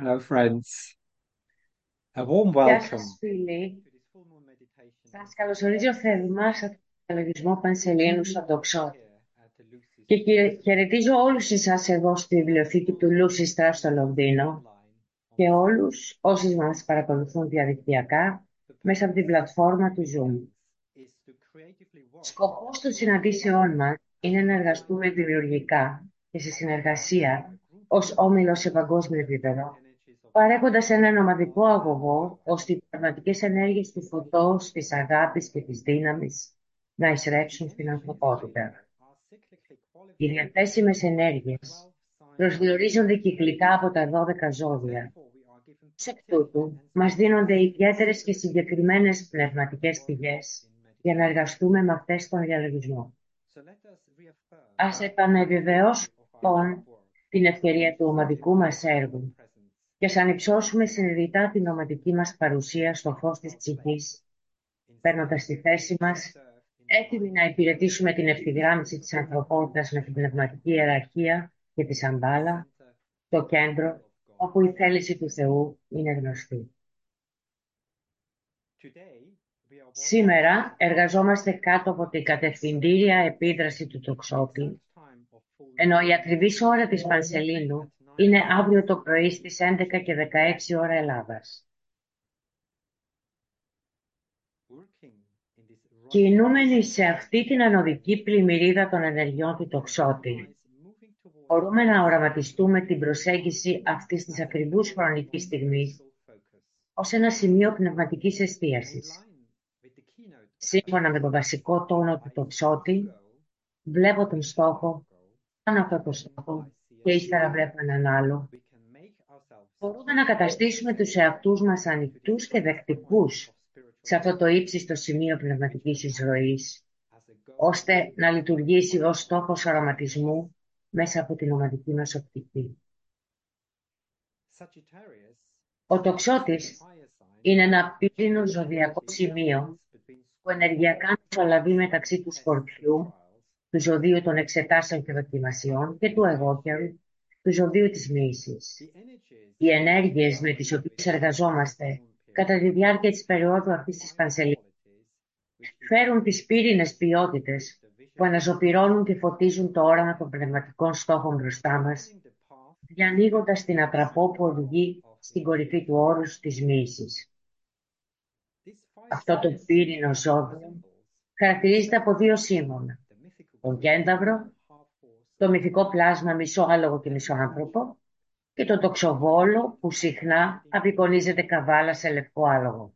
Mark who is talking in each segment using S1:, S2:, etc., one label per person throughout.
S1: Hello, friends. A warm
S2: Γεια
S1: welcome
S2: σας φίλοι.
S1: to this full moon meditation
S2: Σας καλωσορίζω θερμά σε αυτόν τον διαλογισμό Πανσελήνου στον Τοξότη.
S1: here at the Lucy
S2: Και χαιρε- χαιρετίζω όλους εσάς εδώ στη βιβλιοθήκη του Lucy Strass στο Λονδίνο
S1: online.
S2: και όλους όσοι μας παρακολουθούν διαδικτυακά μέσα από την πλατφόρμα του Zoom.
S1: Is to creatively work
S2: Σκοπός των συναντήσεών μας είναι να εργαστούμε δημιουργικά και σε συνεργασία ως όμιλος σε παγκόσμιο επίπεδο,
S1: energies of
S2: παρέχοντας έναν ομαδικό αγωγό ώστε οι πραγματικές ενέργειες του φωτός, της αγάπης και της δύναμης να εισρέψουν στην ανθρωπότητα.
S1: are cyclically
S2: Οι
S1: qualified
S2: διαθέσιμες ενέργειες
S1: 12 signs.
S2: προσδιορίζονται κυκλικά από τα 12 ζώδια.
S1: Therefore, we are given
S2: Σε εκ τούτου, μας δίνονται ιδιαίτερες και συγκεκριμένες πνευματικές πηγές για να εργαστούμε με αυτές τον διαλογισμό.
S1: So let us reaffirm
S2: Ας επανεβεβαιώσουμε
S1: of our
S2: λοιπόν
S1: work
S2: την ευκαιρία του ομαδικού μας έργου
S1: presence.
S2: Και ας ανυψώσουμε συνειδητά την ομαδική μας παρουσία στο φως της ψυχής, παίρνοντας τη θέση μας,
S1: Serve in
S2: έτοιμοι να υπηρετήσουμε την ευθυγράμμιση της ανθρωπότητας με την πνευματική ιεραρχία και τη σαμπάλα,
S1: center
S2: το κέντρο, όπου η θέληση του Θεού είναι γνωστή.
S1: Today, we are working
S2: Σήμερα εργαζόμαστε κάτω από την κατευθυντήρια επίδραση του τοξότη,
S1: time of full
S2: ενώ η ακριβής ώρα της Πανσελίνου είναι αύριο το πρωί στις 11 και 16 ώρα Ελλάδας.
S1: working in this
S2: Κινούμενοι σε αυτή την ανωδική πλημμυρίδα των ενεργειών του τοξότη,
S1: moving towards
S2: μπορούμε να οραματιστούμε την προσέγγιση αυτής της ακριβούς χρονικής στιγμής
S1: focus.
S2: ως ένα σημείο πνευματικής εστίασης.
S1: Line with the keynote
S2: Σύμφωνα με τον βασικό τόνο του τοξότη, βλέπω τον στόχο, κάνω αυτό το στόχο και ύστερα βλέπω έναν άλλο.
S1: we can make ourselves
S2: Μπορούμε να καταστήσουμε τους εαυτούς μας ανοιχτούς και δεκτικούς σε αυτό το ύψιστο σημείο πνευματικής εισρωής,
S1: as a goal
S2: ώστε να λειτουργήσει ως στόχος αρωματισμού μέσα από την ομαδική μας οπτική.
S1: Sagittarius
S2: Ο τοξότης
S1: fire sign
S2: είναι ένα πύρινο ζωδιακό σημείο
S1: between
S2: που ενεργειακά μεσολαβεί μεταξύ του σκορπιού, του ζωδίου των εξετάσεων και δοκιμασιών και του εγώκερου, του ζωδίου της μύησης.
S1: the energies
S2: Οι ενέργειες με τις οποίες εργαζόμαστε κατά τη διάρκεια της περίοδου αυτής της πανσελίνης φέρουν τις πύρινες ποιότητες που αναζωπυρώνουν και φωτίζουν το όραμα των πνευματικών στόχων μπροστά μας,
S1: the path
S2: διανοίγοντας την ατραπό που οδηγεί στην κορυφή του όρους της μύησης.
S1: this fire
S2: Αυτό το πύρινο ζώδιο χαρακτηρίζεται από δύο σύμβολα.
S1: The mythical
S2: Τον κένταυρο,
S1: half force
S2: το μυθικό πλάσμα μισό άλογο και μισό άνθρωπο και τον τοξοβόλο που συχνά απεικονίζεται καβάλα σε λευκό άλογο.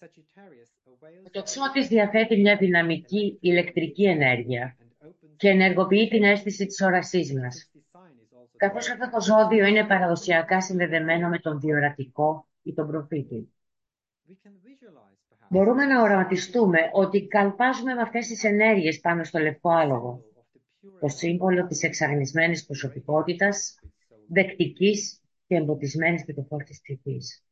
S1: Sagittarius avails
S2: Ο τοξότης διαθέτει μια δυναμική ηλεκτρική ενέργεια
S1: and opens
S2: και ενεργοποιεί την αίσθηση της όρασής μας.
S1: this sign is also
S2: Καθώς αυτό το ζώδιο είναι παραδοσιακά συνδεδεμένο με τον διορατικό ή τον προφήτη. Μπορούμε να οραματιστούμε ότι καλπάζουμε με αυτές τις ενέργειες πάνω στο λευκό άλογο,
S1: of the pure
S2: το σύμβολο της εξαγνισμένης προσωπικότητας, δεκτικής και εμποτισμένης με το φως της ψυχής.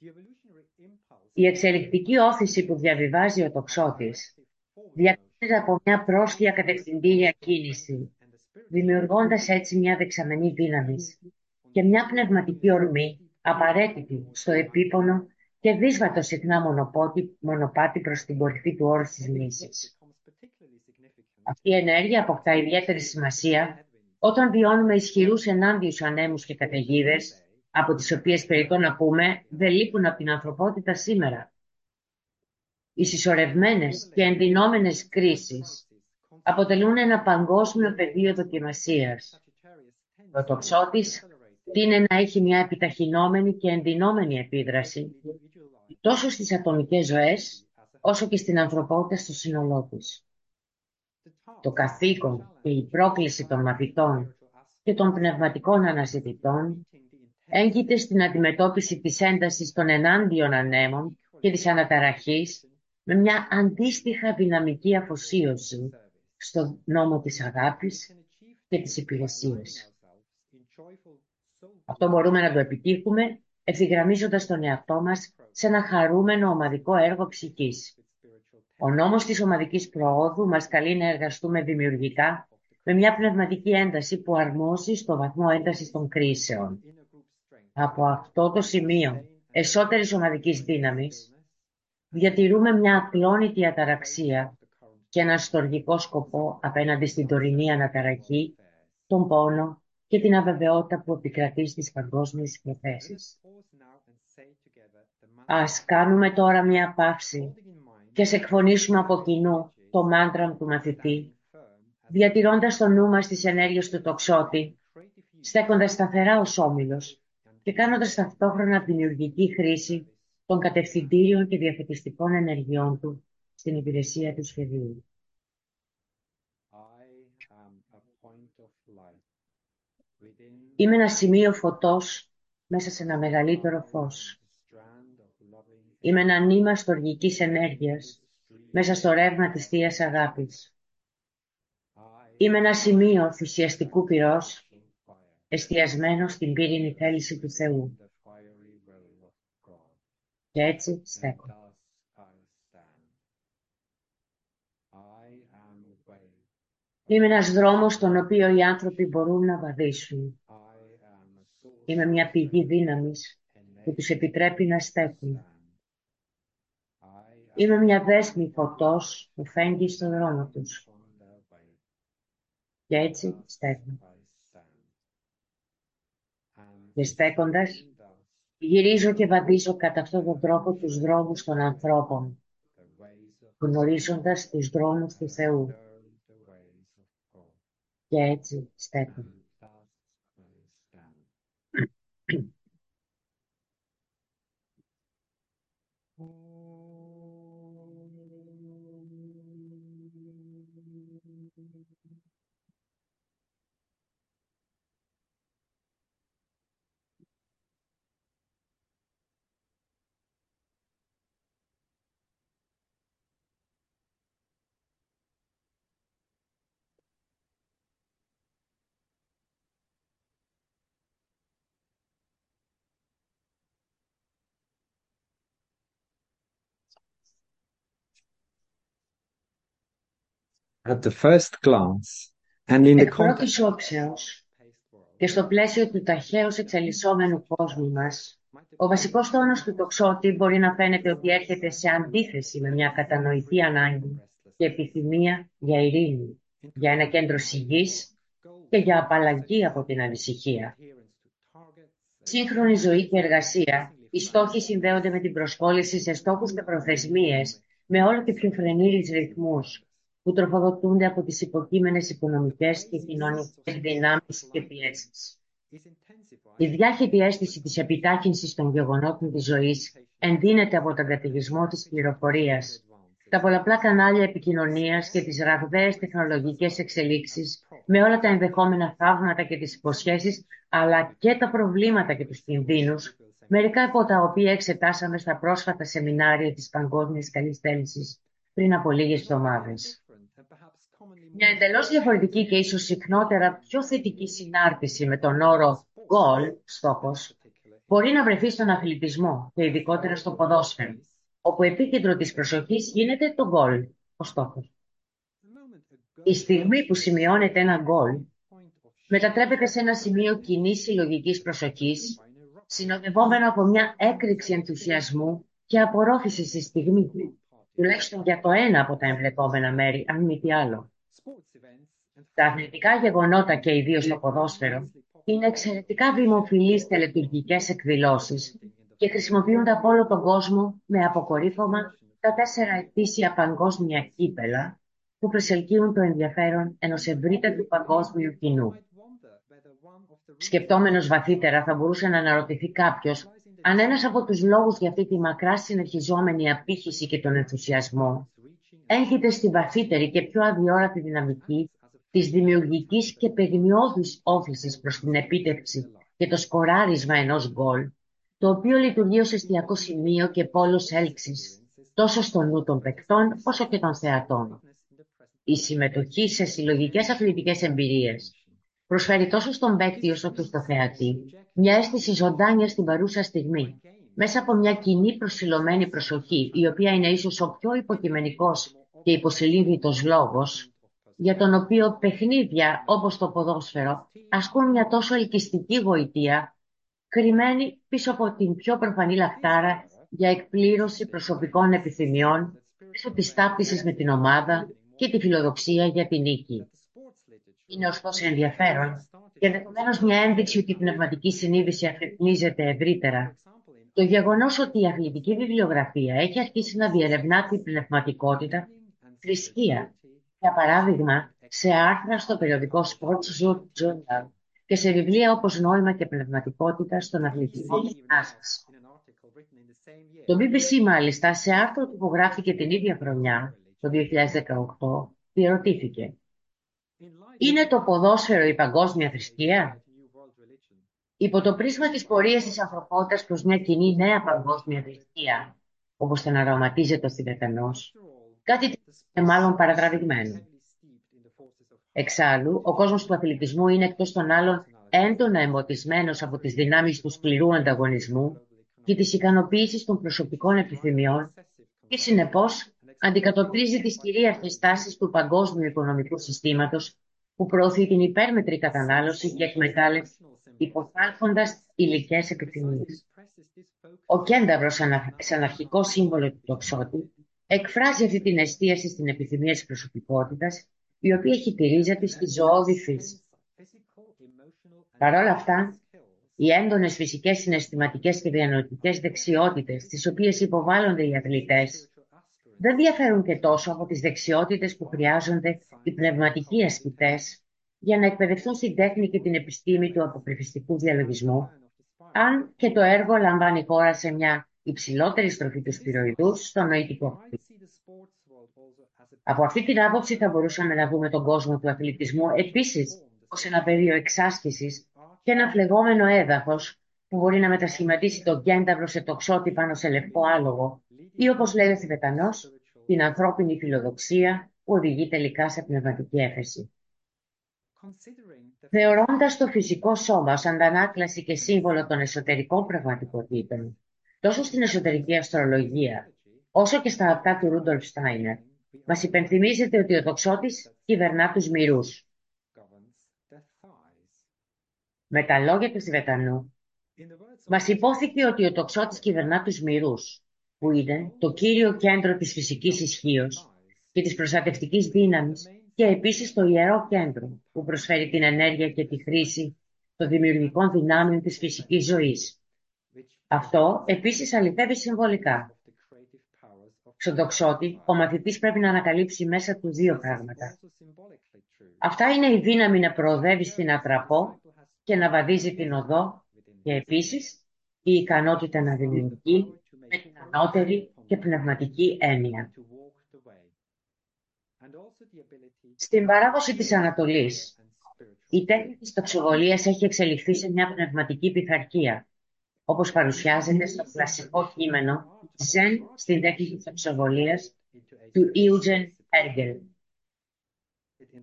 S1: the evolutionary impulse
S2: Η εξελικτική όθηση που διαβιβάζει ο τοξότης διακρίνεται από μια πρόσκεια κατευθυντήρια κίνηση,
S1: and the spirit
S2: δημιουργώντας έτσι μια δεξαμενή δύναμης και μια πνευματική ορμή απαραίτητη στο επίπονο και δύσβατο συχνά μονοπάτι, μονοπάτι προς την κορυφή του όρους της μύσης.
S1: becomes particularly significant
S2: Αυτή η ενέργεια αποκτά ιδιαίτερη σημασία όταν βιώνουμε ισχυρούς ενάντιους ανέμους και καταιγίδες, από τις οποίες περιττό να πούμε δεν λείπουν από την ανθρωπότητα σήμερα. Οι συσσωρευμένες και ενδυνόμενες κρίσεις αποτελούν ένα παγκόσμιο πεδίο δοκιμασίας.
S1: Sagittarius
S2: Ο τοξότης είναι να έχει μια επιταχυνόμενη και ενδυνόμενη επίδραση τόσο στις ατομικές ζωές όσο και στην ανθρωπότητα στο σύνολό της. Το καθήκον και η πρόκληση των μαθητών και των πνευματικών αναζητητών έγκυται στην αντιμετώπιση της έντασης των ενάντιων ανέμων και της αναταραχής με μια αντίστοιχα δυναμική αφοσίωση στο νόμο της αγάπης και της υπηρεσίας. Αυτό μπορούμε να το επιτύχουμε ευθυγραμμίζοντας τον εαυτό μας σε ένα χαρούμενο ομαδικό έργο ψυχής. Ο νόμος της ομαδικής προόδου μας καλεί να εργαστούμε δημιουργικά με μια πνευματική ένταση που αρμόζει στο βαθμό έντασης των κρίσεων. Από αυτό το σημείο εσωτερικής ομαδικής δύναμης διατηρούμε μια ακλόνητη αταραξία και ένα στοργικό σκοπό απέναντι στην τωρινή αναταραχή, τον πόνο και την αβεβαιότητα που επικρατεί στις παγκόσμιες υποθέσεις. Ας κάνουμε τώρα μια παύση και ας εκφωνήσουμε από κοινού το μάντρα του μαθητή, διατηρώντας το νου μας τις ενέργειες του τοξότη, στέκοντας σταθερά ως όμιλος και κάνοντας ταυτόχρονα δημιουργική χρήση των κατευθυντήριων και διαφωτιστικών ενεργειών του στην υπηρεσία του σχεδίου. Είμαι ένα σημείο φωτός μέσα σε ένα μεγαλύτερο φως. Είμαι ένα νήμα στοργικής ενέργειας μέσα στο ρεύμα της Θείας Αγάπης. Είμαι ένα σημείο θυσιαστικού πυρός εστιασμένος στην πύρινη θέληση του Θεού. Και έτσι στέκω. Είμαι ένας δρόμος στον οποίο οι άνθρωποι μπορούν να βαδίσουν. Είμαι μια πηγή δύναμης που τους επιτρέπει να στέκουν. Είμαι μια δέσμη φωτός που φέγγει στον δρόμο τους. Και έτσι στέκουν. Και στέκοντας, γυρίζω και βαδίζω κατά αυτόν τον τρόπο τους δρόμους των ανθρώπων, γνωρίζοντας τους δρόμους του Θεού. Και έτσι στέκουν.
S1: At the first glance, and in the
S2: Εκ
S1: context
S2: πρώτης όψεως και στο πλαίσιο του ταχαίως εξελισσόμενου κόσμου μας, ο βασικός τόνος του τοξότη μπορεί να φαίνεται ότι έρχεται σε αντίθεση με μια κατανοητή ανάγκη και επιθυμία για ειρήνη, για ένα κέντρο σιγής και για απαλλαγή από την ανησυχία. Σύγχρονη ζωή και εργασία, οι στόχοι συνδέονται με την προσκόλληση σε στόχους και προθεσμίες με όλο και πιο φρενήρις ρυθμούς που τροφοδοτούνται από τις υποκείμενες οικονομικές και κοινωνικές δυνάμεις και πιέσεις. Η διάχυτη αίσθηση της επιτάχυνσης των γεγονότων της ζωής ενδύνεται από τον καταιγισμό της πληροφορίας, τα πολλαπλά κανάλια επικοινωνίας και τις ραγδαίες τεχνολογικές εξελίξεις με όλα τα ενδεχόμενα θαύματα και τις υποσχέσεις, αλλά και τα προβλήματα και τους κινδύνους, μερικά από τα οποία εξετάσαμε στα πρόσφατα σεμινάρια της Παγκόσμιας Καλής Θέλησης πριν από λίγες εβδομάδες. Μια εντελώς διαφορετική και ίσως συχνότερα πιο θετική συνάρτηση με τον όρο goal, στόχος, μπορεί να βρεθεί στον αθλητισμό και ειδικότερα στο ποδόσφαιρο, όπου επίκεντρο της προσοχής γίνεται το goal, ο στόχος. Η στιγμή που σημειώνεται ένα goal μετατρέπεται σε ένα σημείο κοινής συλλογικής προσοχής, συνοδευόμενο από μια έκρηξη ενθουσιασμού και απορρόφησης στη στιγμή, τουλάχιστον για το ένα από τα εμπλεκόμενα μέρη, αν μη τι άλλο. Τα αθλητικά γεγονότα και ιδίως το ποδόσφαιρο είναι εξαιρετικά δημοφιλείς τελετουργικές εκδηλώσεις και χρησιμοποιούνται από όλο τον κόσμο με αποκορύφωμα τα τέσσερα ετήσια παγκόσμια κύπελα που προσελκύουν το ενδιαφέρον ενός ευρύτερου παγκόσμιου κοινού. Σκεπτόμενος βαθύτερα θα μπορούσε να αναρωτηθεί κάποιος αν ένας από τους λόγους για αυτή τη μακρά συνεχιζόμενη απήχηση και τον ενθουσιασμό έρχεται στη βαθύτερη και πιο αδιόρατη δυναμική της δημιουργικής και παιγνιώδης όθησης προς την επίτευξη και το σκοράρισμα ενός γκολ, το οποίο λειτουργεί ως εστιακό σημείο και πόλος έλξης, τόσο στο νου των παικτών όσο και των θεατών. Η συμμετοχή σε συλλογικές αθλητικές εμπειρίες προσφέρει τόσο στον παίκτη όσο και στο θεατή μια αίσθηση ζωντάνιας στην παρούσα στιγμή, μέσα από μια κοινή προσιλωμένη προσοχή, η οποία είναι ίσως ο πιο υποκειμενικός και υποσυλλήβητος λόγος για τον οποίο παιχνίδια όπως το ποδόσφαιρο ασκούν μια τόσο ελκυστική γοητεία, κρυμμένη πίσω από την πιο προφανή λαχτάρα για εκπλήρωση προσωπικών επιθυμιών, πίσω της ταύτισης με την ομάδα και τη φιλοδοξία για την νίκη. Είναι ωστόσο ενδιαφέρον και ενδεχομένως μια ένδειξη ότι η πνευματική συνείδηση αφυπνίζεται ευρύτερα. Το γεγονός ότι η αθλητική βιβλιογραφία έχει αρχίσει να διερευνά την πνευματικότητα, θρησκεία, για παράδειγμα, σε άρθρα στο περιοδικό Sports Journal και σε βιβλία όπως «Νόημα και πνευματικότητα στον αθλητισμό γυμνάστης». Το BBC μάλιστα σε άρθρο που γράφτηκε την ίδια χρονιά, το 2018, διερωτήθηκε «Είναι το ποδόσφαιρο η παγκόσμια θρησκεία» Υπό το πρίσμα της πορείας της ανθρωπότητας προς μια κοινή νέα παγκόσμια θρησκεία, όπως τον αρωματίζεται ο Θηβετανός, κάτι είναι μάλλον παρατραβηγμένο. Εξάλλου, ο κόσμος του αθλητισμού είναι εκτός των άλλων έντονα εμποτισμένος από τις δυνάμεις του σκληρού ανταγωνισμού και της ικανοποίησης των προσωπικών επιθυμιών και συνεπώς αντικατοπτρίζει τις κυρίαρχες τάσεις του παγκόσμιου οικονομικού συστήματος που προωθεί την υπέρμετρη κατανάλωση και εκμετάλλευση υποθάλποντας υλικές επιθυμίες. Ο κένταυρος σαν αρχικό σύμβολο του τοξότη εκφράζει αυτή την εστίαση στην επιθυμία της προσωπικότητας η οποία χιτηρίζεται στη ζωώδη φύση. Παρ' όλα αυτά, οι έντονες φυσικές, συναισθηματικές και διανοητικές δεξιότητες στις οποίες υποβάλλονται οι αθλητές δεν διαφέρουν και τόσο από τις δεξιότητες που χρειάζονται οι πνευματικοί ασκητές για να εκπαιδευτούν στην τέχνη και την επιστήμη του αποκρυφιστικού διαλογισμού, αν και το έργο λαμβάνει χώρα σε μια υψηλότερη στροφή του σπυροειδούς στο νοητικό Από αυτή την άποψη θα μπορούσαμε να δούμε τον κόσμο του αθλητισμού επίσης ως ένα πεδίο εξάσκησης και ένα φλεγόμενο έδαφος που μπορεί να μετασχηματίσει τον κένταυρο σε τοξότη πάνω σε λευκό άλογο ή όπως λέει ο Θηβετανός, την ανθρώπινη φιλοδοξία που οδηγεί τελικά σε πνευματική έφεση. Θεωρώντας το φυσικό σώμα ως αντανάκλαση και σύμβολο των εσωτερικών πραγματικότητων, τόσο στην εσωτερική αστρολογία, όσο και στα αυτά του Ρούντολφ Στάινερ, μας υπενθυμίζεται ότι ο τοξότης κυβερνά τους μυρούς. Με τα λόγια του Θηβετανού, μας υπόθηκε ότι ο τοξότης κυβερνά τους μυρούς, που είναι το κύριο κέντρο της φυσικής ισχύως και της προστατευτικής δύναμης και επίσης το ιερό κέντρο που προσφέρει την ενέργεια και τη χρήση των δημιουργικών δυνάμεων της φυσικής ζωής. Αυτό επίσης αληθεύει συμβολικά. Στον τοξότη, ο μαθητής πρέπει να ανακαλύψει μέσα του δύο πράγματα. Αυτά είναι η δύναμη να προοδεύει στην ατραπό και να βαδίζει την οδό και επίσης η ικανότητα να δημιουργεί με την ανώτερη και πνευματική έννοια. Στην παράδοση της Ανατολής, η τέχνη της τοξοβολίας έχει εξελιχθεί σε μια πνευματική πειθαρχία, όπως παρουσιάζεται στο κλασικό κείμενο «Ζεν στην τέχνη της τοξοβολίας» του Eugen Έργελ.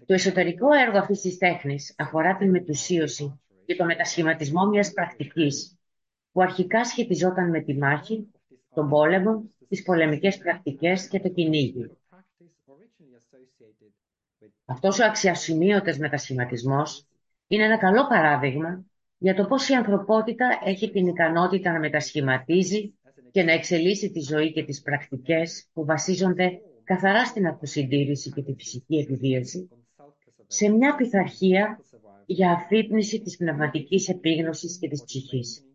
S2: Το εσωτερικό έργο αυτής της τέχνης αφορά την μετουσίωση και το μετασχηματισμό μιας πρακτικής που αρχικά σχετιζόταν με τη μάχη, τον πόλεμο, τις πολεμικές πρακτικές και το κυνήγι. Αυτός ο αξιασημείωτος μετασχηματισμός είναι ένα καλό παράδειγμα για το πώς η ανθρωπότητα έχει την ικανότητα να μετασχηματίζει και να εξελίσσει τη ζωή και τις πρακτικές που βασίζονται καθαρά στην αυτοσυντήρηση και τη φυσική επιβίωση σε μια πειθαρχία για αφύπνιση της πνευματικής επίγνωσης και της ψυχής.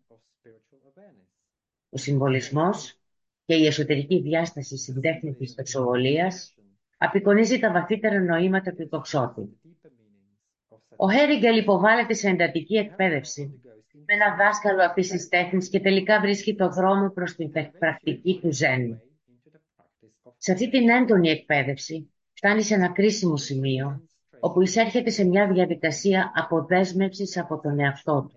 S2: Ο συμβολισμός και η εσωτερική διάσταση στην τέχνη της τοξοβολίας απεικονίζει τα βαθύτερα νοήματα του τοξότη. Ο Χέριγκελ υποβάλλεται σε εντατική εκπαίδευση με ένα δάσκαλο αυτής της τέχνης και τελικά βρίσκει το δρόμο προς την πρακτική του ζένου. Σε αυτή την έντονη εκπαίδευση φτάνει σε ένα κρίσιμο σημείο όπου εισέρχεται σε μια διαδικασία αποδέσμευσης από τον εαυτό του.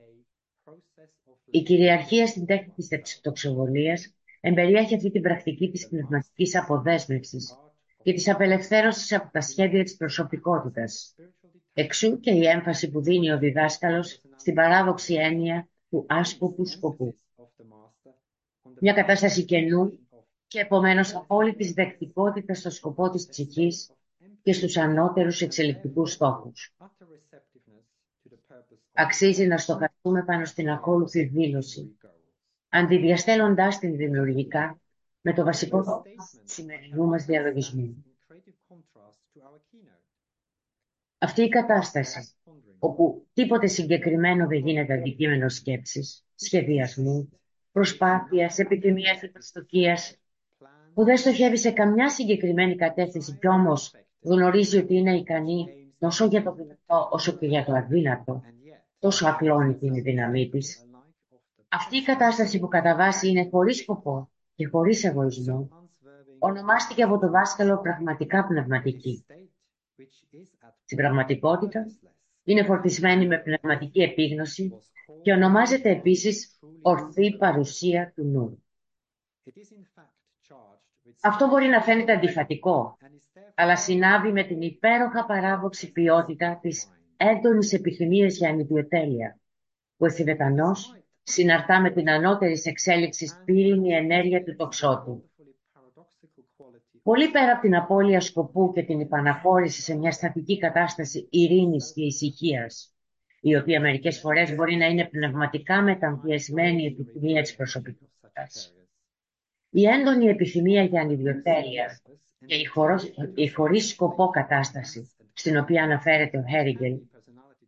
S2: Η κυριαρχία στην τέχνη της τοξοβολίας εμπεριέχει αυτή την πρακτική της πνευματικής αποδέσμευσης και της απελευθέρωσης από τα σχέδια της προσωπικότητας. Εξού και η έμφαση που δίνει ο διδάσκαλος στην παράδοξη έννοια του άσκοπου σκοπού. Μια κατάσταση κενού και επομένως απόλυτης δεκτικότητας στο σκοπό της ψυχής και στους ανώτερους εξελικτικούς στόχους. Αξίζει να στοχαστούμε πάνω στην ακόλουθη δήλωση, αντιδιαστέλλοντάς την δημιουργικά με το βασικό σημερινού μας διαλογισμού. Αυτή η κατάσταση, όπου τίποτε συγκεκριμένο δεν γίνεται αντικείμενο σκέψης, σχεδιασμού, προσπάθειας, επιθυμίας και προσδοκίας, που δεν στοχεύει σε καμιά συγκεκριμένη κατεύθυνση κι όμως γνωρίζει ότι είναι ικανή τόσο για το δυνατό όσο και για το αδύνατο, τόσο ακλόνητη είναι η δύναμή της. Αυτή η κατάσταση που κατά βάση είναι χωρίς σκοπό και χωρίς εγωισμό, ονομάστηκε από το δάσκαλο πραγματικά πνευματική. Στην πραγματικότητα είναι φορτισμένη με πνευματική επίγνωση και ονομάζεται επίσης ορθή παρουσία του νου. Αυτό μπορεί να φαίνεται αντιφατικό, αλλά συνάδει με την υπέροχα παράδοξη ποιότητα της έντονης επιθυμίας για ανιδιοτέλεια, που ευθυδετανώς συναρτά με την ανώτερης εξέλιξης πύρινη ενέργεια του τοξότου. Πολύ πέρα από την απώλεια σκοπού και την υπαναχώρηση σε μια στατική κατάσταση ειρήνης και ησυχίας, η οποία μερικές φορές μπορεί να είναι πνευματικά μεταμφιεσμένη επιθυμία της προσωπικότητας. Η έντονη επιθυμία για ανιδιοτέλεια και η, χωρός, η χωρίς σκοπό κατάσταση, στην οποία αναφέρεται ο Χέριγκελ,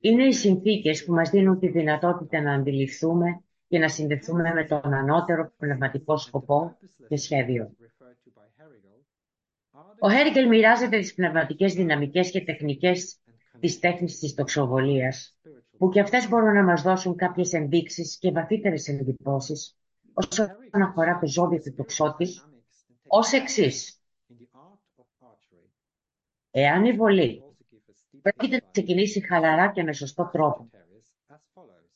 S2: είναι οι συνθήκες που μας δίνουν τη δυνατότητα να αντιληφθούμε και να συνδεθούμε με τον ανώτερο πνευματικό σκοπό και σχέδιο. Ο Χέριγκελ μοιράζεται τις πνευματικές δυναμικές και τεχνικές της τέχνης της τοξοβολίας, που και αυτές μπορούν να μας δώσουν κάποιες ενδείξεις και βαθύτερες εντυπώσεις όσον αφορά το ζώδιο του τοξότη, ως εξής. Εάν η βολή πρόκειται να ξεκινήσει χαλαρά και με σωστό τρόπο,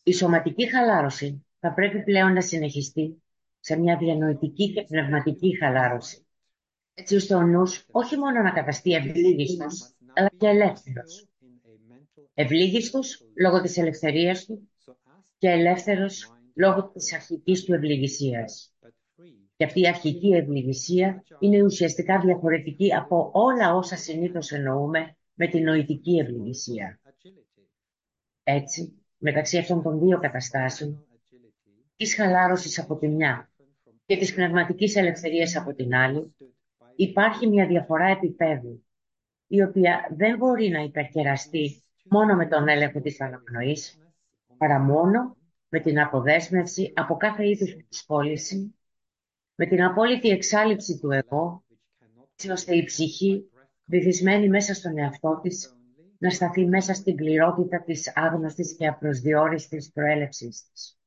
S2: η σωματική χαλάρωση θα πρέπει πλέον να συνεχιστεί σε μια διανοητική και πνευματική χαλάρωση, έτσι ώστε ο νους όχι μόνο να καταστεί ευλίγιστος, αλλά και ελεύθερος. Ευλίγιστος λόγω της ελευθερίας του και ελεύθερος λόγω της αρχικής του ευληγησίας. Και αυτή η αρχική ευληγησία είναι ουσιαστικά διαφορετική από όλα όσα συνήθως εννοούμε με την νοητική ευληγησία. Έτσι, μεταξύ αυτών των δύο καταστάσεων, της χαλάρωσης από τη μια και της πνευματικής ελευθερίας από την άλλη, υπάρχει μια διαφορά επίπεδου, η οποία δεν μπορεί να υπερκεραστεί μόνο με τον έλεγχο της αναπνοής, παρά μόνο με την αποδέσμευση από κάθε είδους σχόληση, με την απόλυτη εξάλληψη του εγώ, έτσι ώστε η ψυχή, βυθισμένη μέσα στον εαυτό της, να σταθεί μέσα στην πληρότητα της άγνωστης και απροσδιόριστης προέλευσης της.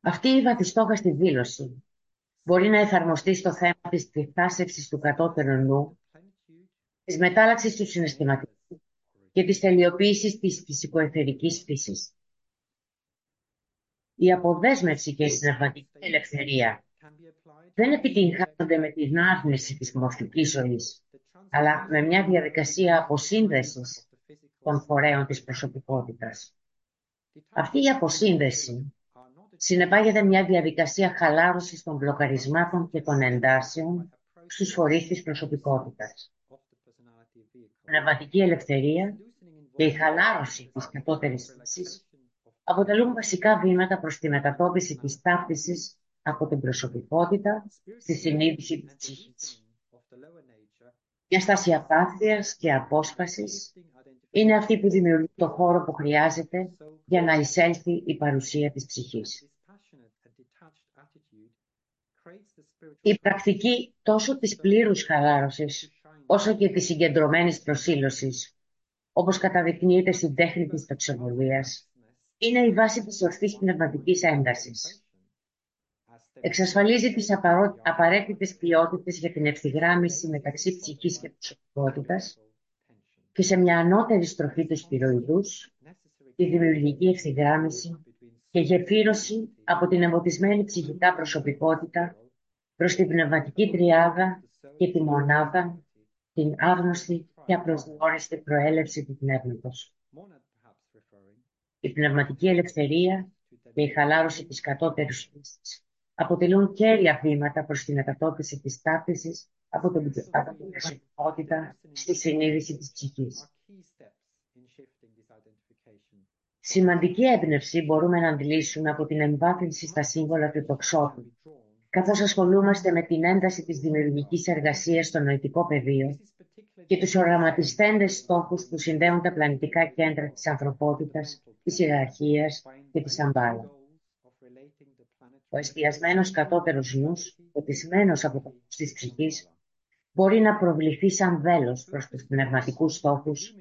S2: Αυτή η βαθιστόχαστη δήλωση μπορεί να εφαρμοστεί στο θέμα της διθάσευσης του κατώτερου νου, της μετάλλαξης του συναισθηματικού και της τελειοποίησης της φυσικοεθερικής φύσης. Η αποδέσμευση και η συναισθηματική ελευθερία δεν επιτυγχάνονται με την άρνηση της μορφικής ζωής, αλλά με μια διαδικασία αποσύνδεσης των φορέων της προσωπικότητας. Αυτή η αποσύνδεση συνεπάγεται μια διαδικασία χαλάρωσης των μπλοκαρισμάτων και των εντάσεων στους φορείς της προσωπικότητας. Πνευματική ελευθερία και η χαλάρωση της κατώτερης φύσης αποτελούν βασικά βήματα προς τη μετατόπιση της ταύτισης από την προσωπικότητα στη συνείδηση της ψυχής. Μια στάση απάθειας και απόσπασης είναι αυτή που δημιουργεί το χώρο που χρειάζεται για να εισέλθει η παρουσία της ψυχής. Η πρακτική τόσο της πλήρους χαλάρωσης όσο και της συγκεντρωμένης προσήλωσης όπως καταδεικνύεται στην τέχνη της τοξοβολίας, είναι η βάση της ορθής πνευματικής έντασης. Εξασφαλίζει τις απαραίτητες ποιότητες για την ευθυγράμμιση μεταξύ ψυχής και προσωπικότητας και σε μια ανώτερη στροφή του σπυροειδούς, τη δημιουργική ευθυγράμμιση και γεφύρωση από την εμποτισμένη ψυχικά προσωπικότητα προς την πνευματική τριάδα και τη μονάδα, την άγνωστη και απροσδιόριστη προέλευση του πνεύματος. Η πνευματική ελευθερία και η χαλάρωση της κατώτερης φύσης αποτελούν κέρια βήματα προς την μετατόπιση της τάπτισης από, τον, από την προσωπικότητα στη συνείδηση της ψυχής. Σημαντική έμπνευση μπορούμε να αντιλήσουμε από την εμβάθυνση στα σύμβολα του τοξότου, καθώς ασχολούμαστε με την ένταση της δημιουργικής εργασίας στο νοητικό πεδίο και τους οραματιστέντες στόχους που συνδέουν τα πλανητικά κέντρα της ανθρωπότητας, της ιεραρχίας και της αμπάλα. Ο εστιασμένος κατώτερος νους, φωτισμένος από το φως της ψυχής, μπορεί να προβληθεί σαν βέλος προς τους πνευματικούς στόχους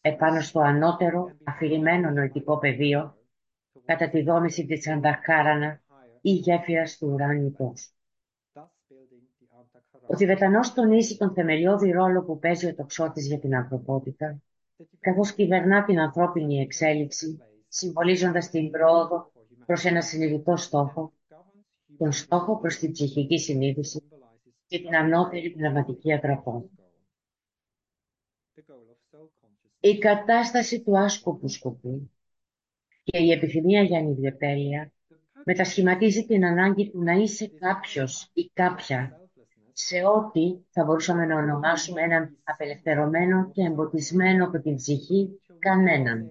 S2: επάνω στο ανώτερο αφηρημένο νοητικό πεδίο κατά τη δόμηση της Ανταχάρανα ή γέφυρας του ουράνιου κόσμου. Ο Τιβετανός τονίζει τον θεμελιώδη ρόλο που παίζει ο τοξότης για την ανθρωπότητα, καθώς κυβερνά την ανθρώπινη εξέλιξη, συμβολίζοντας την πρόοδο προς ένα συνειδητό στόχο, τον στόχο προς την ψυχική συνείδηση και την ανώτερη πνευματική ατραπότητα. Η κατάσταση του άσκοπου σκοπού και η επιθυμία για ανιδιοτέλεια μετασχηματίζει την ανάγκη του να είσαι κάποιος ή κάποια σε ό,τι θα μπορούσαμε να ονομάσουμε έναν απελευθερωμένο και εμποτισμένο από την ψυχή κανέναν.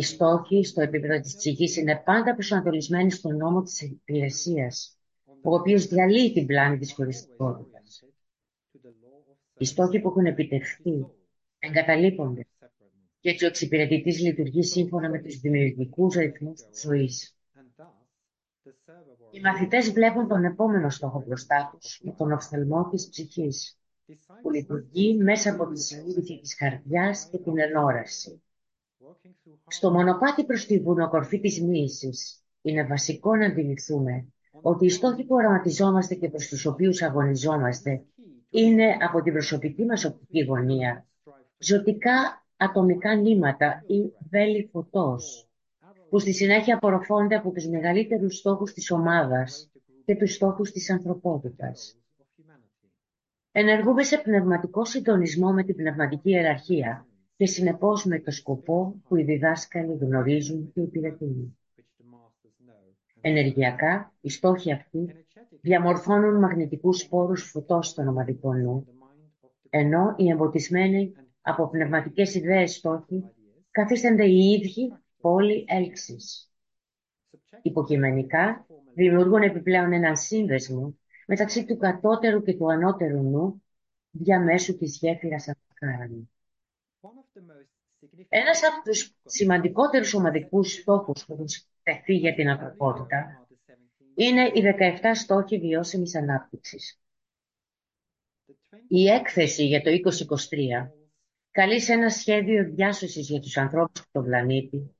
S2: Οι στόχοι στο επίπεδο της ψυχής είναι πάντα προσανατολισμένοι στον νόμο της υπηρεσίας, ο οποίος διαλύει την πλάνη της χωριστικότητας. Οι στόχοι που έχουν επιτευχθεί εγκαταλείπονται και έτσι ο εξυπηρετητής λειτουργεί σύμφωνα με τους δημιουργικούς ρυθμούς της ζωής. Οι μαθητές βλέπουν τον επόμενο στόχο μπροστά τους με τον οφθαλμό της ψυχής, που λειτουργεί μέσα από τη συνείδηση της καρδιάς και την ενόραση. Στο μονοπάτι προς τη βουνοκορφή της μοίησης είναι βασικό να αντιληφθούμε ότι οι στόχοι που οραματιζόμαστε και προς τους οποίους αγωνιζόμαστε είναι από την προσωπική μας οπτική γωνία. ζωτικά ατομικά νήματα ή βέλη φωτός που στη συνέχεια απορροφώνται από τους μεγαλύτερους στόχους της ομάδας και τους στόχους της ανθρωπότητας. Ενεργούμε σε πνευματικό συντονισμό με την πνευματική ιεραρχία και συνεπώς με το σκοπό που οι διδάσκαλοι γνωρίζουν και υπηρετούν. Ενεργειακά, οι στόχοι αυτοί διαμορφώνουν μαγνητικούς σπόρους φωτός στον ομαδικό νου, ενώ οι εμποτισμένοι από πνευματικές ιδέες στόχοι καθίστανται οι ίδιοι πόλοι έλξης. Υποκειμενικά, δημιουργούν επιπλέον έναν σύνδεσμο μεταξύ του κατώτερου και του ανώτερου νου διαμέσου της γέφυρας Ακάρανη. Ένας από τους σημαντικότερους ομαδικούς στόχους που έχουν τεθεί για την ανθρωπότητα είναι οι 17 στόχοι βιώσιμης ανάπτυξης. Η έκθεση για το 2023 καλεί σε ένα σχέδιο διάσωσης για τους ανθρώπους του πλανήτη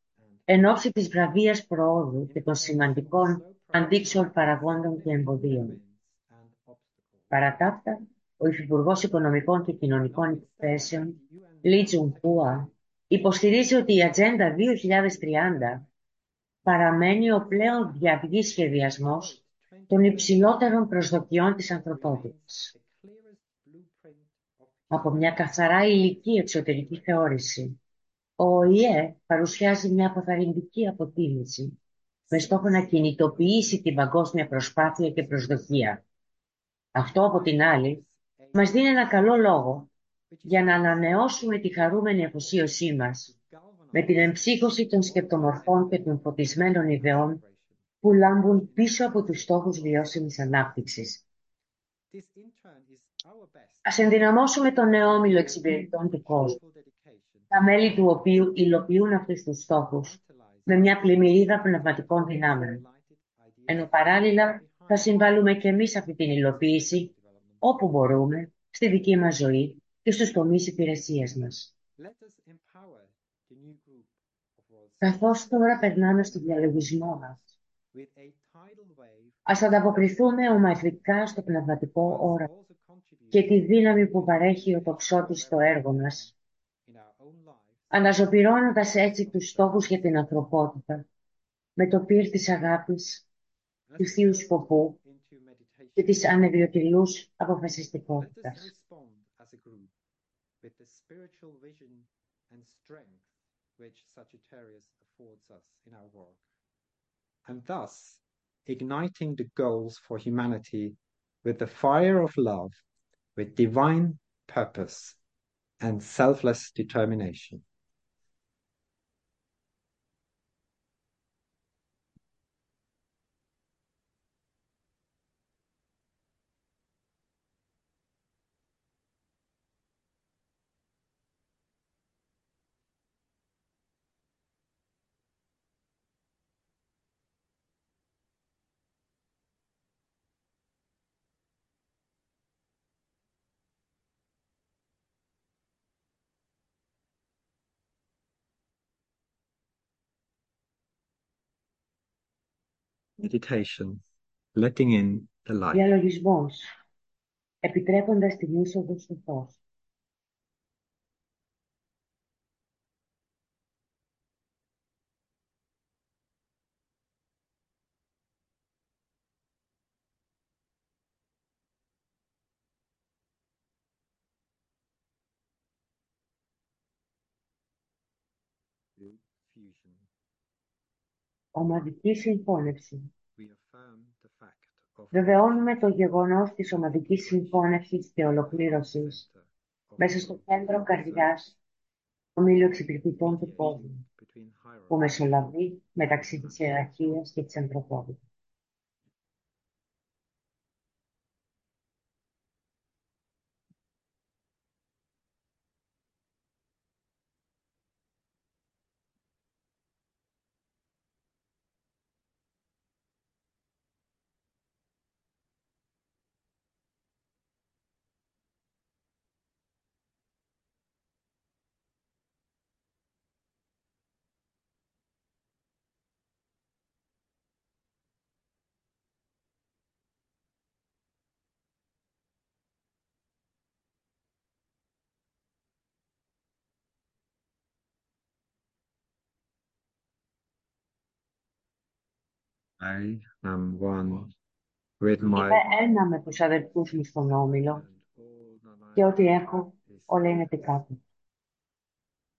S2: εν ώψη της βραβείας προόδου και των σημαντικών αντίξεων παραγόντων και εμποδίων. Παρατάπτα, ο Υφυπουργός Οικονομικών και Κοινωνικών Υποθέσεων, Λί Τζουνπούα, υποστηρίζει ότι η Ατζέντα 2030 παραμένει ο πλέον διαβγής σχεδιασμός των υψηλότερων προσδοκιών της ανθρωπότητας. Από μια καθαρά υλική εξωτερική θεώρηση, ο ΟΗΕ παρουσιάζει μια αποθαρρυντική αποτίμηση με στόχο να κινητοποιήσει την παγκόσμια προσπάθεια και προσδοκία. Αυτό από την άλλη μας δίνει ένα καλό λόγο για να ανανεώσουμε τη χαρούμενη αφοσίωσή μας με την εμψύχωση των σκεπτομορφών και των φωτισμένων ιδεών που λάμπουν πίσω από τους στόχους βιώσιμης ανάπτυξης. Ας ενδυναμώσουμε τον νεόμιλο εξυπηρετών του κόσμου, τα μέλη του οποίου υλοποιούν αυτούς τους στόχους με μια πλημμυρίδα πνευματικών δυνάμεων. Ενώ παράλληλα θα συμβάλλουμε και εμείς αυτή την υλοποίηση όπου μπορούμε, στη δική μας ζωή και στους τομείς υπηρεσίας μας. Καθώς τώρα περνάμε στο διαλογισμό μας, ας ανταποκριθούμε ομαδικά στο πνευματικό όραμα και τη δύναμη που παρέχει ο τοξότης στο έργο μας, αναζωπυρώνοντας έτσι τους στόχους για την ανθρωπότητα, με το πύρ της αγάπης, του θείου σκοπού και της ανεβιωτηλούς αποφασιστικότητας. Which Sagittarius affords us in our work. And thus, igniting the goals for humanity
S1: with the fire of love, with divine purpose and selfless determination. Meditation, letting in the light.
S2: Διαλογισμός. Επιτρέποντας την είσοδο στο φως.
S1: Fusion.
S2: Ομαδική συγχώνευση.
S1: We affirm the fact of
S2: Βεβαιώνουμε το γεγονός της ομαδικής συγχώνευσης και ολοκλήρωσης
S1: of
S2: μέσα στο κέντρο καρδιάς ομίλου εξυπηρετητών του κόσμου
S1: between hierarchy
S2: που μεσολαβεί μεταξύ της ιεραρχίας και της ανθρωπότητας.
S1: I am one with my
S2: Είμαι ένα με τους αδελφούς μου στον Όμιλο
S1: and all that I
S2: και ό,τι
S1: have
S2: έχω
S1: is
S2: όλα είναι δικά του.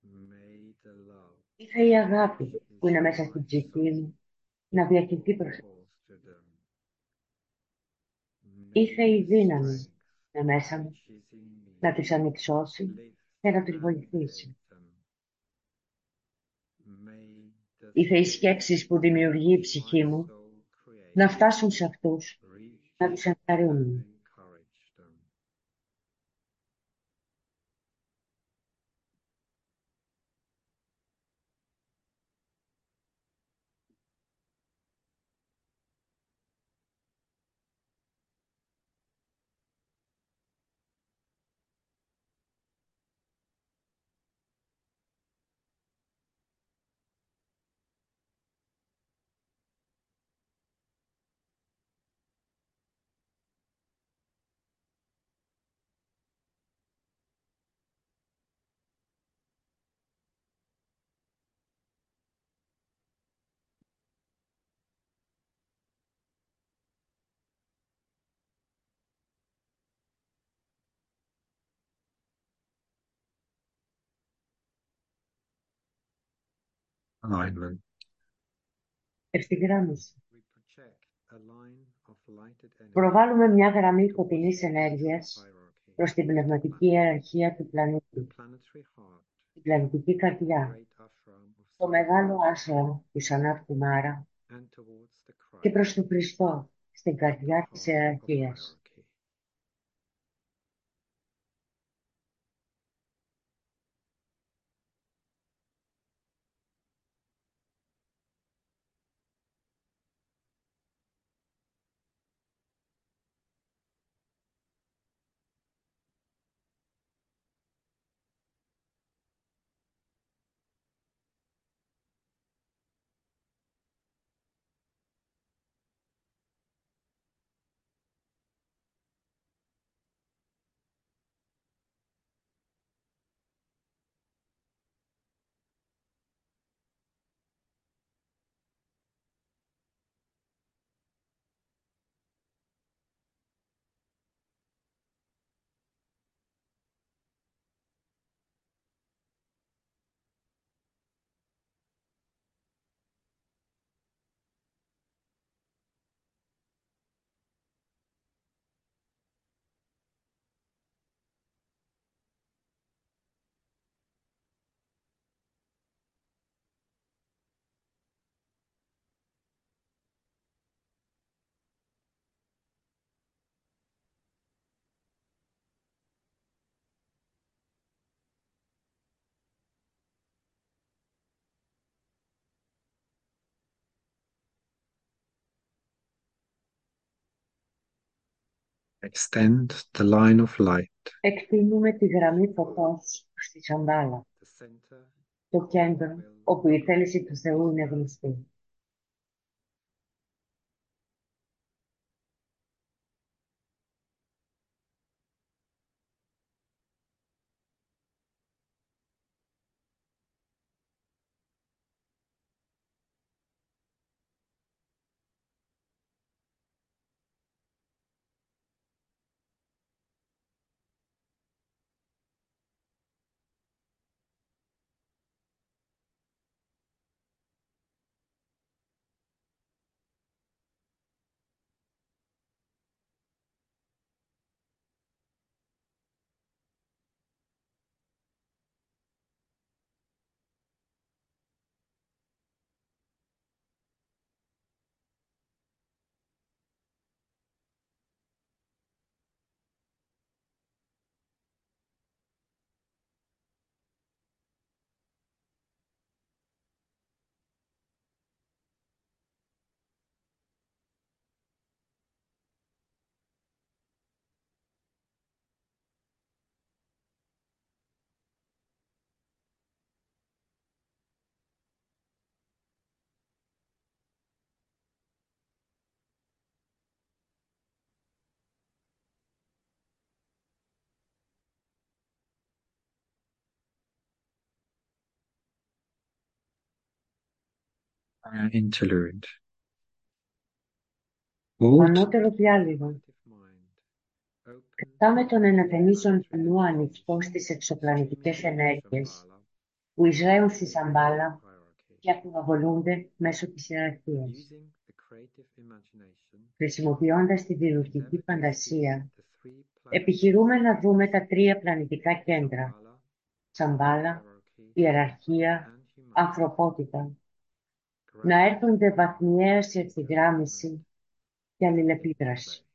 S1: May the love
S2: Είχα η αγάπη που είναι μέσα στην ψυχή μου να διακριθεί προς
S1: force to them. May
S2: Είχε η
S1: the
S2: δύναμη
S1: strength
S2: είναι μέσα μου
S1: which is in me
S2: να τους ανυψώσει
S1: live
S2: και να τους
S1: and
S2: βοηθήσει.
S1: Live them. May the
S2: Είχε οι
S1: thoughts
S2: σκέψεις που δημιουργεί η
S1: my
S2: ψυχή μου
S1: soul creates
S2: να φτάσουν σε αυτούς,
S1: reach
S2: να τους
S1: and
S2: ενθαρρύνουν.
S1: Alignment.
S2: Ευθυγράμμιση.
S1: We project a line of lighted energy
S2: Προβάλλουμε μια γραμμή
S1: towards
S2: φωτεινής
S1: the
S2: ενέργειας
S1: hierarchy.
S2: προς την πνευματική ιεραρχία του
S1: The
S2: πλανήτη,
S1: planetary heart,
S2: την πλανητική καρδιά,
S1: great ashram of
S2: το μεγάλο άσραμ του Σανάτ Κουμάρα
S1: and towards the
S2: και
S1: Christ,
S2: προς τον Χριστό στην καρδιά της
S1: heart of
S2: ιεραρχίας.
S1: Extend the line of light.
S2: Εκτείνουμε τη γραμμή φωτός στη Σαμπάλα,
S1: The center
S2: το κέντρο όπου η θέληση του Θεού είναι γνωστή.
S1: Fire interlude. Hold
S2: Ανώτερο διάλειμμα.
S1: active mind. Open
S2: Κρατάμε τον εναθεμίζον νου ανοιχτό στις εξωπλανητικές ενέργειες που εισραίουν στη Σαμπάλα
S1: hierarchy.
S2: και αποβολούνται μέσω της ιεραρχίας.
S1: Using the creative imagination,
S2: Χρησιμοποιώντας τη δημιουργική
S1: navigate
S2: φαντασία,
S1: the three planets,
S2: επιχειρούμε να δούμε τα τρία πλανητικά κέντρα,
S1: Shambhala,
S2: Σαμπάλα,
S1: hierarchy,
S2: ιεραρχία,
S1: and humanity.
S2: ανθρωπότητα,
S1: Gradually
S2: να έρχονται βαθμιαία σε ευθυγράμμιση και αλληλεπίδραση.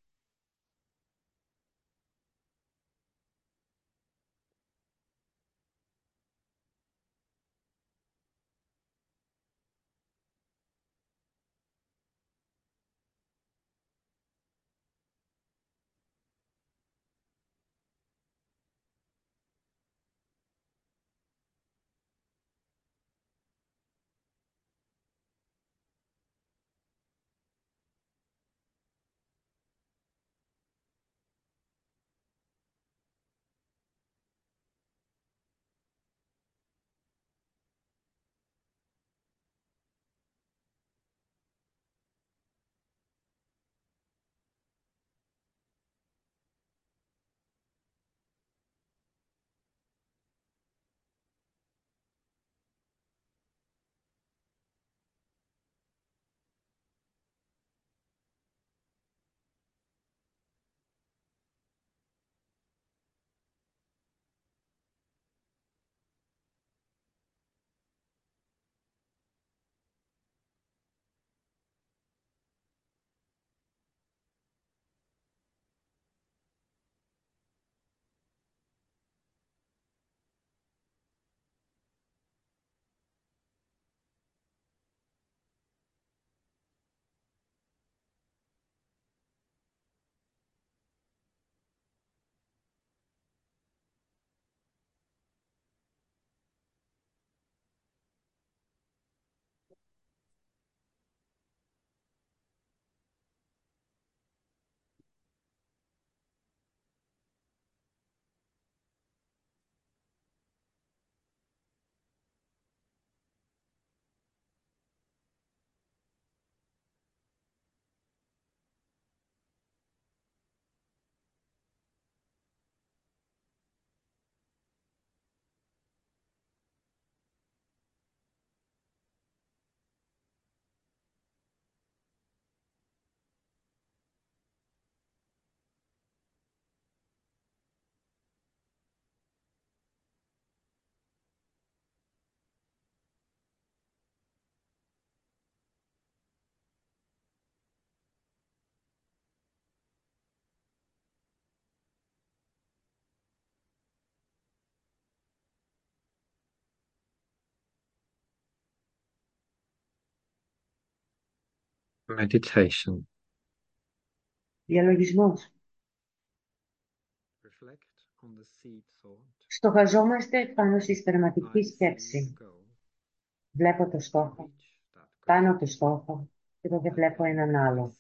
S1: Meditation.
S2: Διαλογισμός. Στοχαζόμαστε πάνω στη σπερματική σκέψη. Βλέπω το στόχο, κάνω το στόχο και τότε βλέπω έναν άλλο.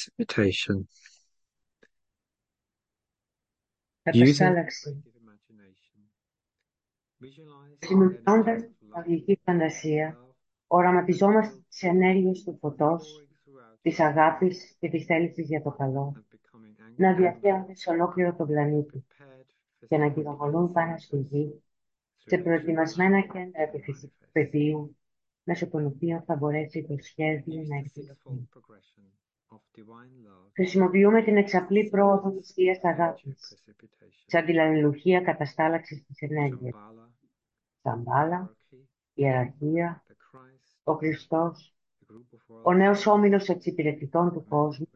S1: Precipitation.
S2: Καταστάλαξη. Χρησιμοποιώντας την αγγλική φαντασία, οραματιζόμαστε τις ενέργειες του φωτός, της αγάπης και της θέλησης για το καλό, να διαφέρονται σε ολόκληρο τον πλανήτη και να κυκλοφορούν πάνω στη γη, σε προετοιμασμένα κέντρα πεδίου, μέσω των οποίων θα μπορέσει το σχέδιο να εκπληρωθεί. Χρησιμοποιούμε την εξαπλή πρόοδο της Θείας Αγάπης, σαν τη λαλληλουχία καταστάλαξης της ενέργειας. Σαμπάλα, ιεραρχία, ο Χριστός, ο νέος όμιλος εξυπηρετητών του κόσμου,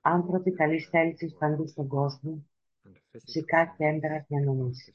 S2: άνθρωποι καλής θέλησης παντού στον κόσμο, φυσικά κέντρα διανομής.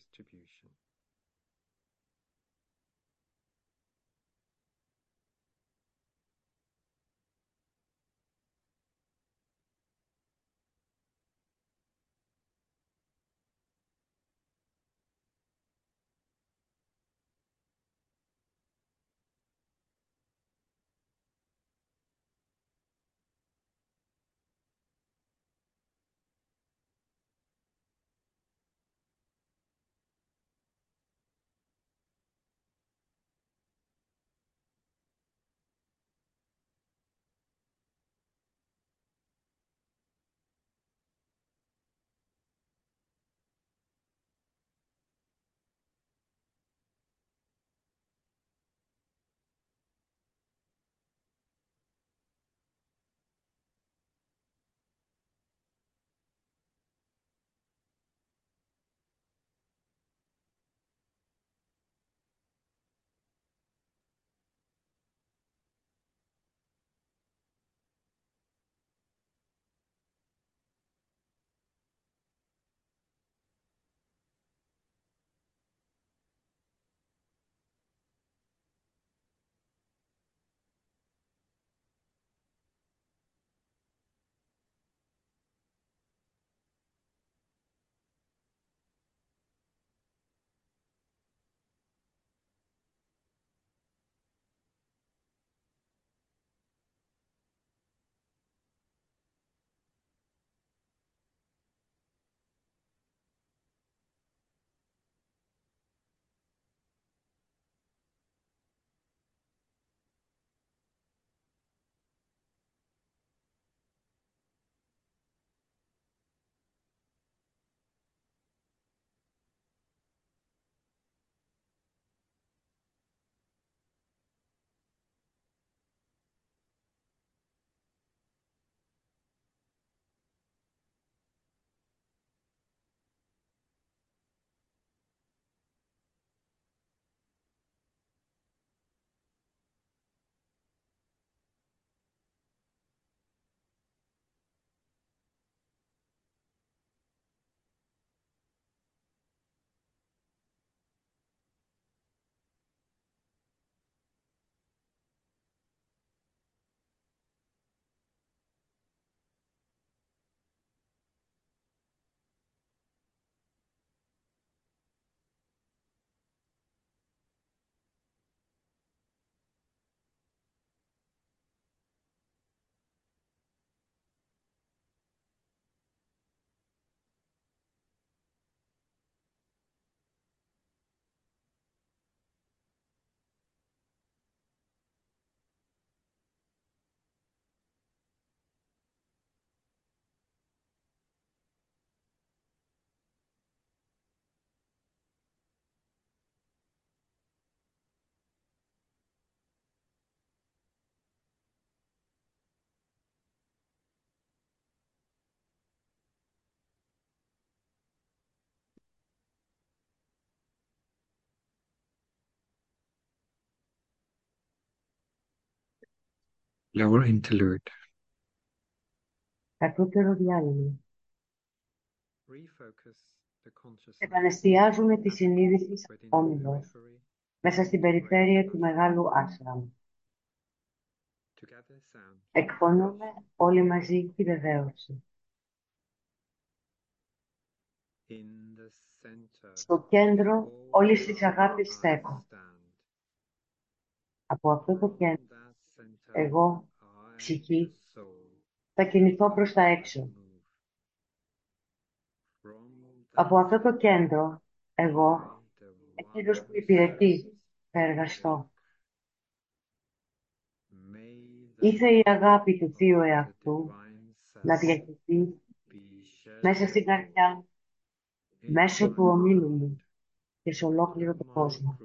S1: Lower interlude.
S2: Κατώτερο διάλειμμα. Επανεστιάζουμε τη συνείδηση σαν όμιλος μέσα στην περιφέρεια του Μεγάλου Άσραμ. Εκφωνούμε όλοι μαζί τη βεβαίωση. Στο κέντρο όλης της αγάπης στέκω. Από αυτό το κέντρο, εγώ, ψυχή, θα κινηθώ προς τα έξω. Από αυτό το κέντρο, εγώ, εκείνος που υπηρετεί, θα εργαστώ. Ήθε η αγάπη του Θείου εαυτού να διαχειριστεί μέσα στην καρδιά μου, μέσω του ομίλου μου και σε ολόκληρο τον κόσμο.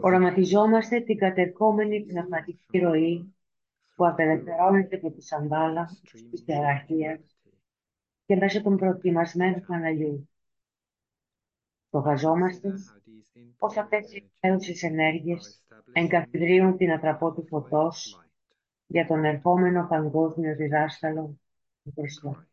S2: Οραματιζόμαστε την κατερχόμενη πνευματική ροή που απελευθερώνεται από της σανδάλα της τεραρχίας και μέσω των προετοιμασμένων Παναγιού. Προφαζόμαστε πως αυτές οι εκπαίδευσεις ενέργειες εγκαθιδρύουν την ατραπό του φωτός για τον ερχόμενο παγκόσμιο διδάσκαλο του Χριστού.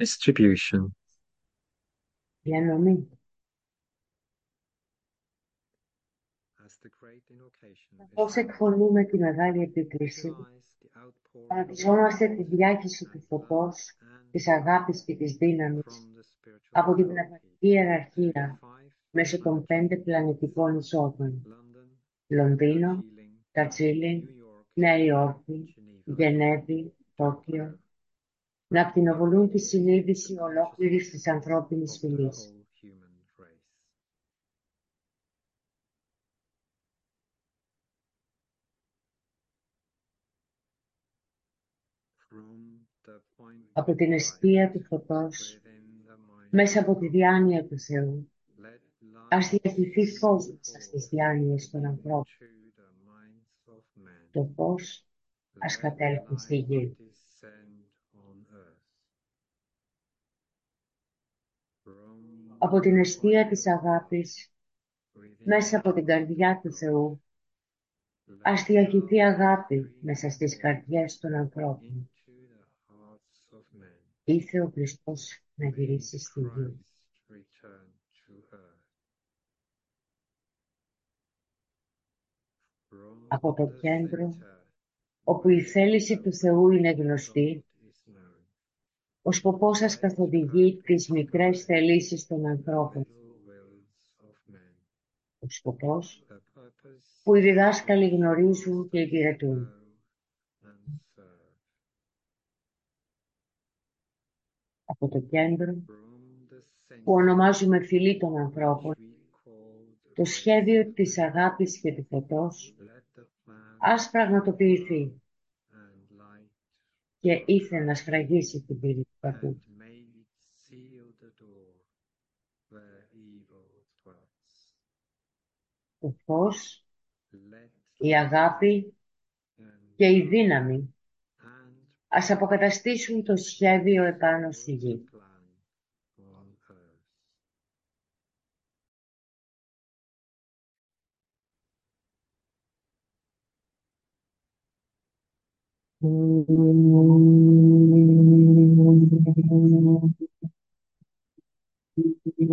S1: Distribution.
S2: Διανομή. Πώς εκφωνούμε τη μεγάλη επίκληση, αναπτυσσόμαστε τη διάχυση του φωτός, της αγάπης και της δύναμης από την πνευματική ιεραρχία μέσω των πέντε πλανητικών εισόδων. Λονδίνο, Τατσίλιν, Νέα Υόρκη, Γενέβη, Τόκιο, να ακτινοβολούν τη συνείδηση ολόκληρης της ανθρώπινης φυλής. από την αιστεία του φωτός, μέσα από τη διάνοια του Θεού, ας διαχυθεί φως μέσα στις διάνοιες των ανθρώπων. Το φως ας κατέλθει στη γη. Από την αιστεία της αγάπης, μέσα από την καρδιά του Θεού, ας διαχυθεί αγάπη μέσα στις καρδιές των ανθρώπων. Ήθε ο Χριστός να γυρίσει στη γη. Από το κέντρο, όπου η θέληση του Θεού είναι γνωστή, ο σκοπός σας καθοδηγεί τις μικρές θελήσεις των ανθρώπων. Ο σκοπός που οι διδάσκαλοι γνωρίζουν και υπηρετούν. Από το κέντρο που ονομάζουμε φυλή των ανθρώπων, το σχέδιο της αγάπης και του φωτός ας πραγματοποιηθεί και ήθελε να σφραγίσει την πύλη του κακού. Το φως, η αγάπη και η δύναμη ας αποκαταστήσουν το σχέδιο επάνω στη γη.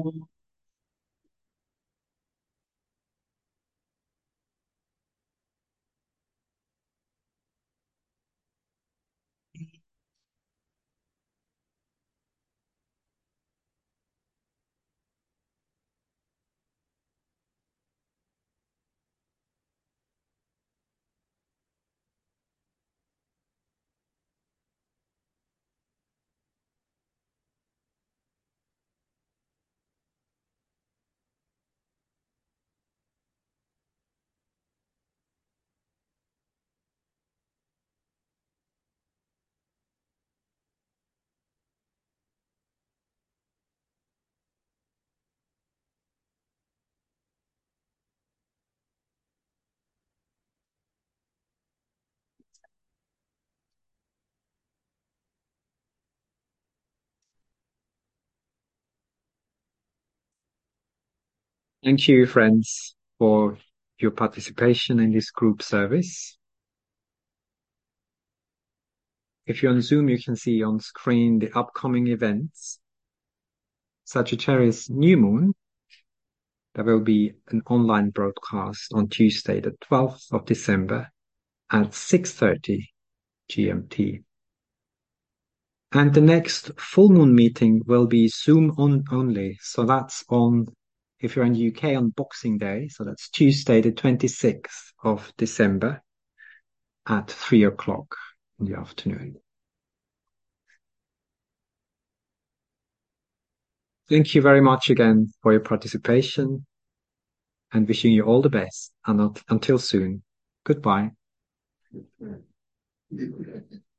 S1: Um, Thank you, friends, for your participation in this group service. If you're on Zoom, you can see on screen the upcoming events. Sagittarius New Moon. There will be an online broadcast on Tuesday, the 12th of December at 6.30 GMT. And the next full moon meeting will be Zoom on only. So that's on if you're in the UK on Boxing Day, so that's Tuesday, the 26th of December at three o'clock in the afternoon. Thank you very much again for your participation and wishing you all the best. And until soon, goodbye.